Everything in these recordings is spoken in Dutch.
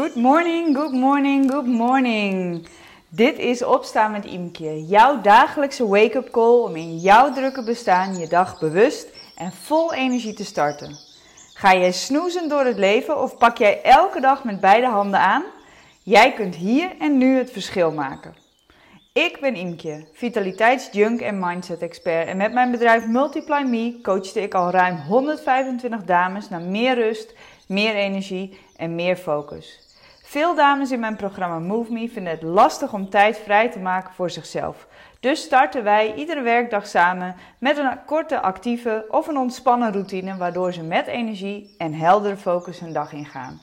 Good morning, good morning, good morning. Dit is Opstaan met Imke, jouw dagelijkse wake-up call om in jouw drukke bestaan je dag bewust en vol energie te starten. Ga jij snoezen door het leven of pak jij elke dag met beide handen aan? Jij kunt hier en nu het verschil maken. Ik ben Imke, vitaliteitsjunk en mindset expert en met mijn bedrijf Multiply Me coachte ik al ruim 125 dames naar meer rust, meer energie en meer focus. Veel dames in mijn programma Move Me vinden het lastig om tijd vrij te maken voor zichzelf. Dus starten wij iedere werkdag samen met een korte actieve of een ontspannen routine waardoor ze met energie en heldere focus hun dag ingaan.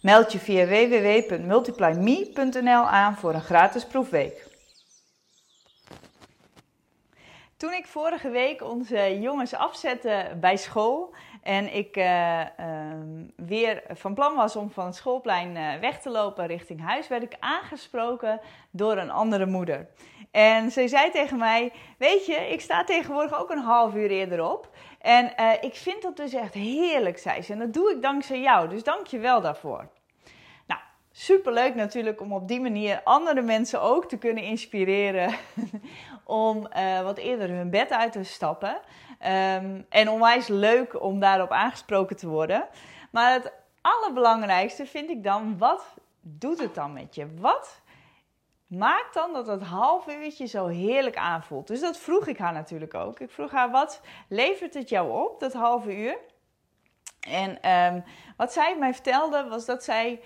Meld je via www.multiplyme.nl aan voor een gratis proefweek. Toen ik vorige week onze jongens afzette bij school en ik uh, weer van plan was om van het schoolplein uh, weg te lopen richting huis, werd ik aangesproken door een andere moeder. En zij zei tegen mij: Weet je, ik sta tegenwoordig ook een half uur eerder op. En uh, ik vind dat dus echt heerlijk, zei ze. En dat doe ik dankzij jou, dus dank je wel daarvoor. Superleuk natuurlijk om op die manier andere mensen ook te kunnen inspireren om uh, wat eerder hun bed uit te stappen. Um, en onwijs leuk om daarop aangesproken te worden. Maar het allerbelangrijkste vind ik dan, wat doet het dan met je? Wat maakt dan dat het half uurtje zo heerlijk aanvoelt? Dus dat vroeg ik haar natuurlijk ook. Ik vroeg haar, wat levert het jou op, dat halve uur? En um, wat zij mij vertelde, was dat zij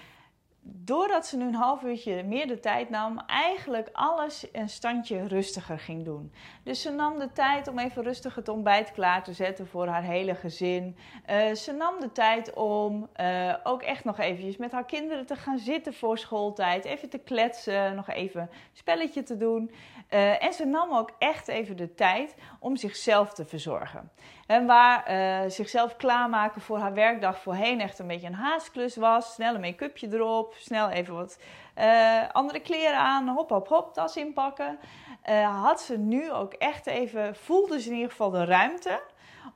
doordat ze nu een half uurtje meer de tijd nam, eigenlijk alles een standje rustiger ging doen. Dus ze nam de tijd om even rustig het ontbijt klaar te zetten voor haar hele gezin. Uh, ze nam de tijd om uh, ook echt nog eventjes met haar kinderen te gaan zitten voor schooltijd. Even te kletsen, nog even een spelletje te doen. Uh, en ze nam ook echt even de tijd om zichzelf te verzorgen. En waar zichzelf klaarmaken voor haar werkdag voorheen echt een beetje een haastklus was. Snel een make-upje erop, snel even wat uh, andere kleren aan, hop, hop, hop, tas inpakken. Uh, had ze nu ook echt even, voelde ze in ieder geval de ruimte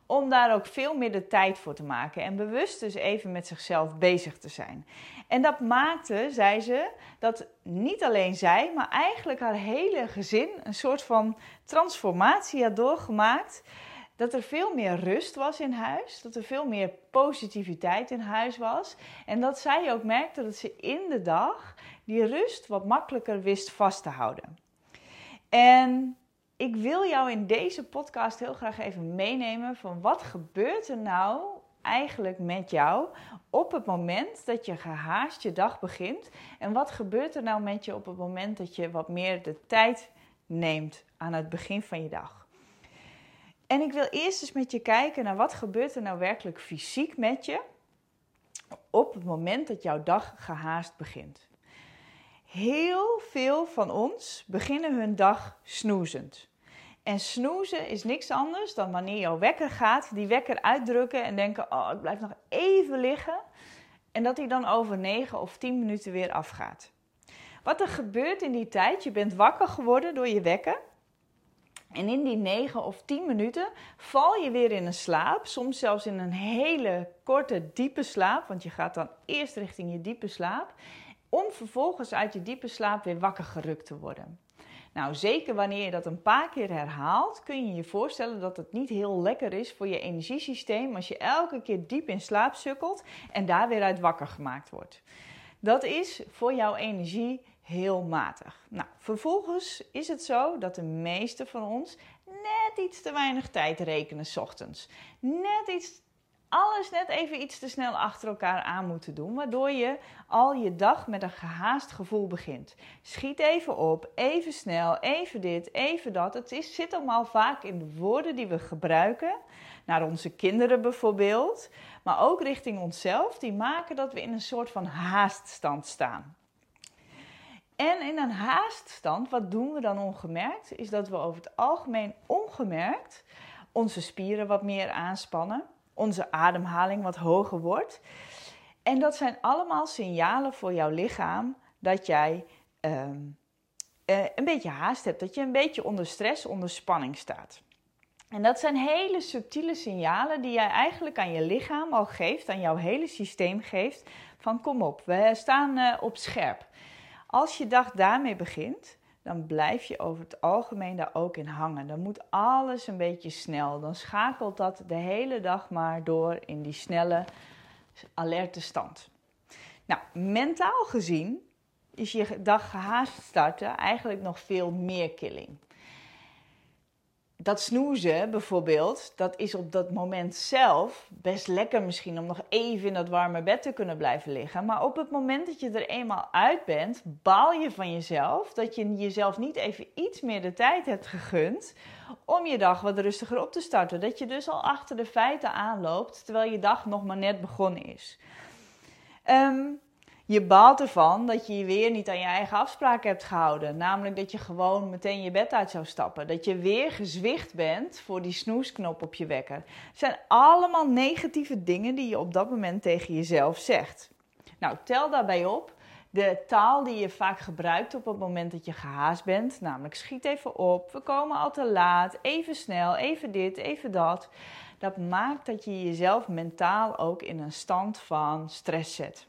om daar ook veel meer de tijd voor te maken. En bewust dus even met zichzelf bezig te zijn. En dat maakte, zei ze, dat niet alleen zij, maar eigenlijk haar hele gezin een soort van transformatie had doorgemaakt dat er veel meer rust was in huis, dat er veel meer positiviteit in huis was en dat zij ook merkte dat ze in de dag die rust wat makkelijker wist vast te houden. En ik wil jou in deze podcast heel graag even meenemen van wat gebeurt er nou eigenlijk met jou op het moment dat je gehaast je dag begint en wat gebeurt er nou met je op het moment dat je wat meer de tijd neemt aan het begin van je dag. En ik wil eerst eens met je kijken naar wat gebeurt er nou werkelijk fysiek met je op het moment dat jouw dag gehaast begint. Heel veel van ons beginnen hun dag snoezend. En snoezen is niks anders dan wanneer jouw wekker gaat, die wekker uitdrukken en denken: Oh, ik blijf nog even liggen. En dat hij dan over 9 of 10 minuten weer afgaat. Wat er gebeurt in die tijd, je bent wakker geworden door je wekker. En in die 9 of 10 minuten val je weer in een slaap, soms zelfs in een hele korte, diepe slaap, want je gaat dan eerst richting je diepe slaap, om vervolgens uit je diepe slaap weer wakker gerukt te worden. Nou, zeker wanneer je dat een paar keer herhaalt, kun je je voorstellen dat het niet heel lekker is voor je energiesysteem als je elke keer diep in slaap sukkelt en daar weer uit wakker gemaakt wordt. Dat is voor jouw energie heel matig. Nou, vervolgens is het zo dat de meeste van ons net iets te weinig tijd rekenen s ochtends. Net iets, alles net even iets te snel achter elkaar aan moeten doen, waardoor je al je dag met een gehaast gevoel begint. Schiet even op, even snel, even dit, even dat. Het is, zit allemaal vaak in de woorden die we gebruiken, naar onze kinderen bijvoorbeeld, maar ook richting onszelf, die maken dat we in een soort van haaststand staan. En in een haaststand, wat doen we dan ongemerkt? Is dat we over het algemeen ongemerkt onze spieren wat meer aanspannen, onze ademhaling wat hoger wordt. En dat zijn allemaal signalen voor jouw lichaam dat jij um, uh, een beetje haast hebt, dat je een beetje onder stress, onder spanning staat. En dat zijn hele subtiele signalen die jij eigenlijk aan je lichaam al geeft, aan jouw hele systeem geeft. Van kom op, we staan uh, op scherp. Als je dag daarmee begint, dan blijf je over het algemeen daar ook in hangen. Dan moet alles een beetje snel. Dan schakelt dat de hele dag maar door in die snelle, alerte stand. Nou, mentaal gezien is je dag gehaast starten eigenlijk nog veel meer killing dat snoezen bijvoorbeeld, dat is op dat moment zelf best lekker misschien om nog even in dat warme bed te kunnen blijven liggen. Maar op het moment dat je er eenmaal uit bent, baal je van jezelf dat je jezelf niet even iets meer de tijd hebt gegund om je dag wat rustiger op te starten. Dat je dus al achter de feiten aanloopt terwijl je dag nog maar net begonnen is. Um, je baalt ervan dat je je weer niet aan je eigen afspraken hebt gehouden. Namelijk dat je gewoon meteen je bed uit zou stappen. Dat je weer gezwicht bent voor die snoesknop op je wekker. Het zijn allemaal negatieve dingen die je op dat moment tegen jezelf zegt. Nou, tel daarbij op de taal die je vaak gebruikt op het moment dat je gehaast bent. Namelijk schiet even op, we komen al te laat, even snel, even dit, even dat. Dat maakt dat je jezelf mentaal ook in een stand van stress zet.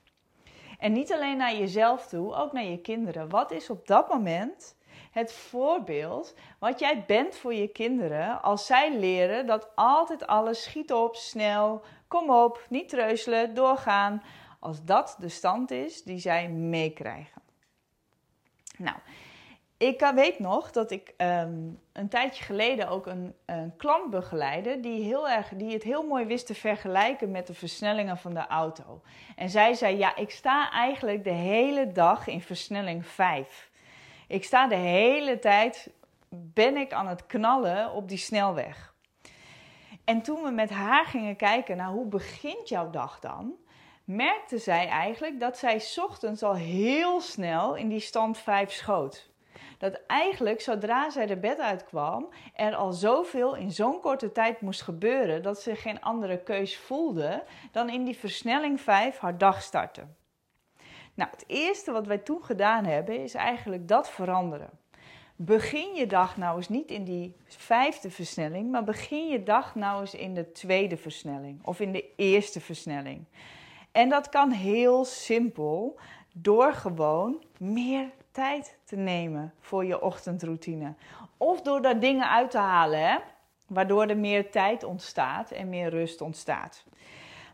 En niet alleen naar jezelf toe, ook naar je kinderen. Wat is op dat moment het voorbeeld wat jij bent voor je kinderen als zij leren dat altijd alles schiet op, snel, kom op, niet treuzelen, doorgaan. Als dat de stand is die zij meekrijgen. Nou, ik eh, weet nog dat ik ehm, een tijdje geleden ook een, een, klant begeleide die, heel erg, die het heel mooi wist te vergelijken met de versnellingen van de auto. En zij zei: Ja, ik sta eigenlijk de hele dag in versnelling 5. Ik sta de hele tijd, ben ik aan het knallen op die snelweg. En toen we met haar gingen kijken naar hoe begint jouw dag dan, merkte zij eigenlijk dat zij ochtends al heel snel in die stand 5 schoot dat eigenlijk zodra zij de bed uitkwam, er al zoveel in zo'n korte tijd moest gebeuren dat ze geen andere keus voelde dan in die versnelling 5 haar dag starten. Nou, het eerste wat wij toen gedaan hebben is eigenlijk dat veranderen. Begin je dag nou eens niet in die vijfde versnelling, maar begin je dag nou eens in de tweede versnelling of in de eerste versnelling. En dat kan heel simpel door gewoon meer tijd te nemen voor je ochtendroutine. Of door daar dingen uit te halen, hè? waardoor er meer tijd ontstaat en meer rust ontstaat.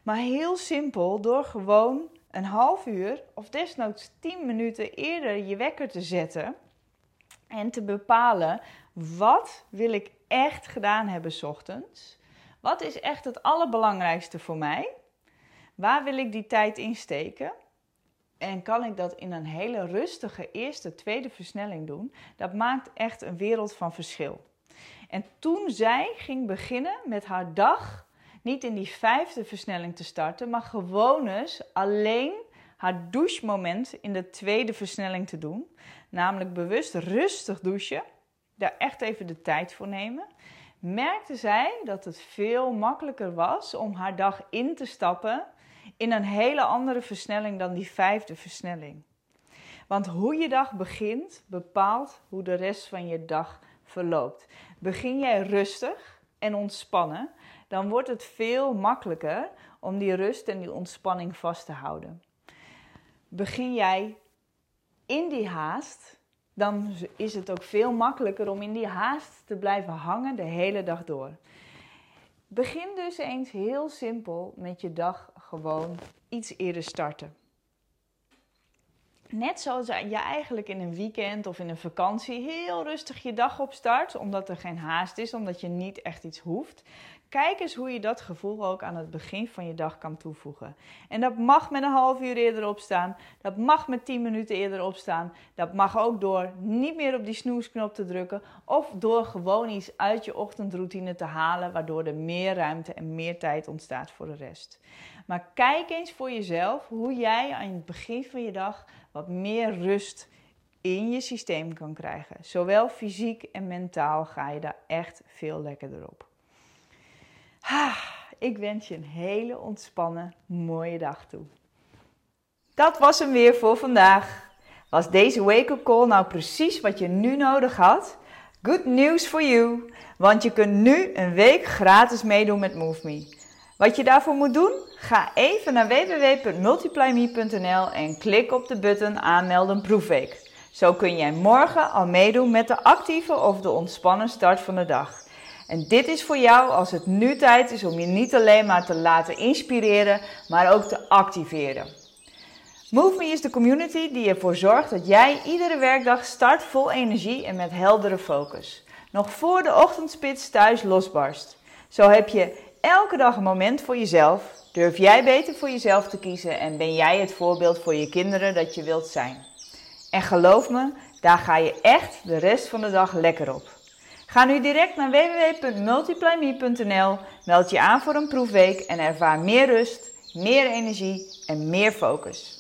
Maar heel simpel, door gewoon een half uur of desnoods 10 minuten eerder je wekker te zetten en te bepalen wat wil ik echt gedaan hebben s ochtends. Wat is echt het allerbelangrijkste voor mij? Waar wil ik die tijd insteken? En kan ik dat in een hele rustige eerste, tweede versnelling doen? Dat maakt echt een wereld van verschil. En toen zij ging beginnen met haar dag niet in die vijfde versnelling te starten, maar gewoon eens alleen haar douchemoment in de tweede versnelling te doen. Namelijk bewust rustig douchen, daar echt even de tijd voor nemen. Merkte zij dat het veel makkelijker was om haar dag in te stappen in een hele andere versnelling dan die vijfde versnelling. Want hoe je dag begint bepaalt hoe de rest van je dag verloopt. Begin jij rustig en ontspannen, dan wordt het veel makkelijker om die rust en die ontspanning vast te houden. Begin jij in die haast, dan is het ook veel makkelijker om in die haast te blijven hangen de hele dag door. Begin dus eens heel simpel met je dag gewoon iets eerder starten. Net zoals je eigenlijk in een weekend of in een vakantie heel rustig je dag opstart, omdat er geen haast is, omdat je niet echt iets hoeft, Kijk eens hoe je dat gevoel ook aan het begin van je dag kan toevoegen. En dat mag met een half uur eerder opstaan. Dat mag met 10 minuten eerder opstaan. Dat mag ook door niet meer op die snoesknop te drukken. Of door gewoon iets uit je ochtendroutine te halen. Waardoor er meer ruimte en meer tijd ontstaat voor de rest. Maar kijk eens voor jezelf hoe jij aan het begin van je dag wat meer rust in je systeem kan krijgen. Zowel fysiek en mentaal ga je daar echt veel lekkerder op. Ik wens je een hele ontspannen, mooie dag toe. Dat was hem weer voor vandaag. Was deze wake-up call nou precies wat je nu nodig had? Good news for you, want je kunt nu een week gratis meedoen met MoveMe. Wat je daarvoor moet doen? Ga even naar www.multiplyme.nl en klik op de button aanmelden proefweek. Zo kun jij morgen al meedoen met de actieve of de ontspannen start van de dag. En dit is voor jou als het nu tijd is om je niet alleen maar te laten inspireren, maar ook te activeren. MoveMe is de community die ervoor zorgt dat jij iedere werkdag start vol energie en met heldere focus. Nog voor de ochtendspits thuis losbarst. Zo heb je elke dag een moment voor jezelf. Durf jij beter voor jezelf te kiezen en ben jij het voorbeeld voor je kinderen dat je wilt zijn. En geloof me, daar ga je echt de rest van de dag lekker op. Ga nu direct naar www.multiplyme.nl, meld je aan voor een proefweek en ervaar meer rust, meer energie en meer focus.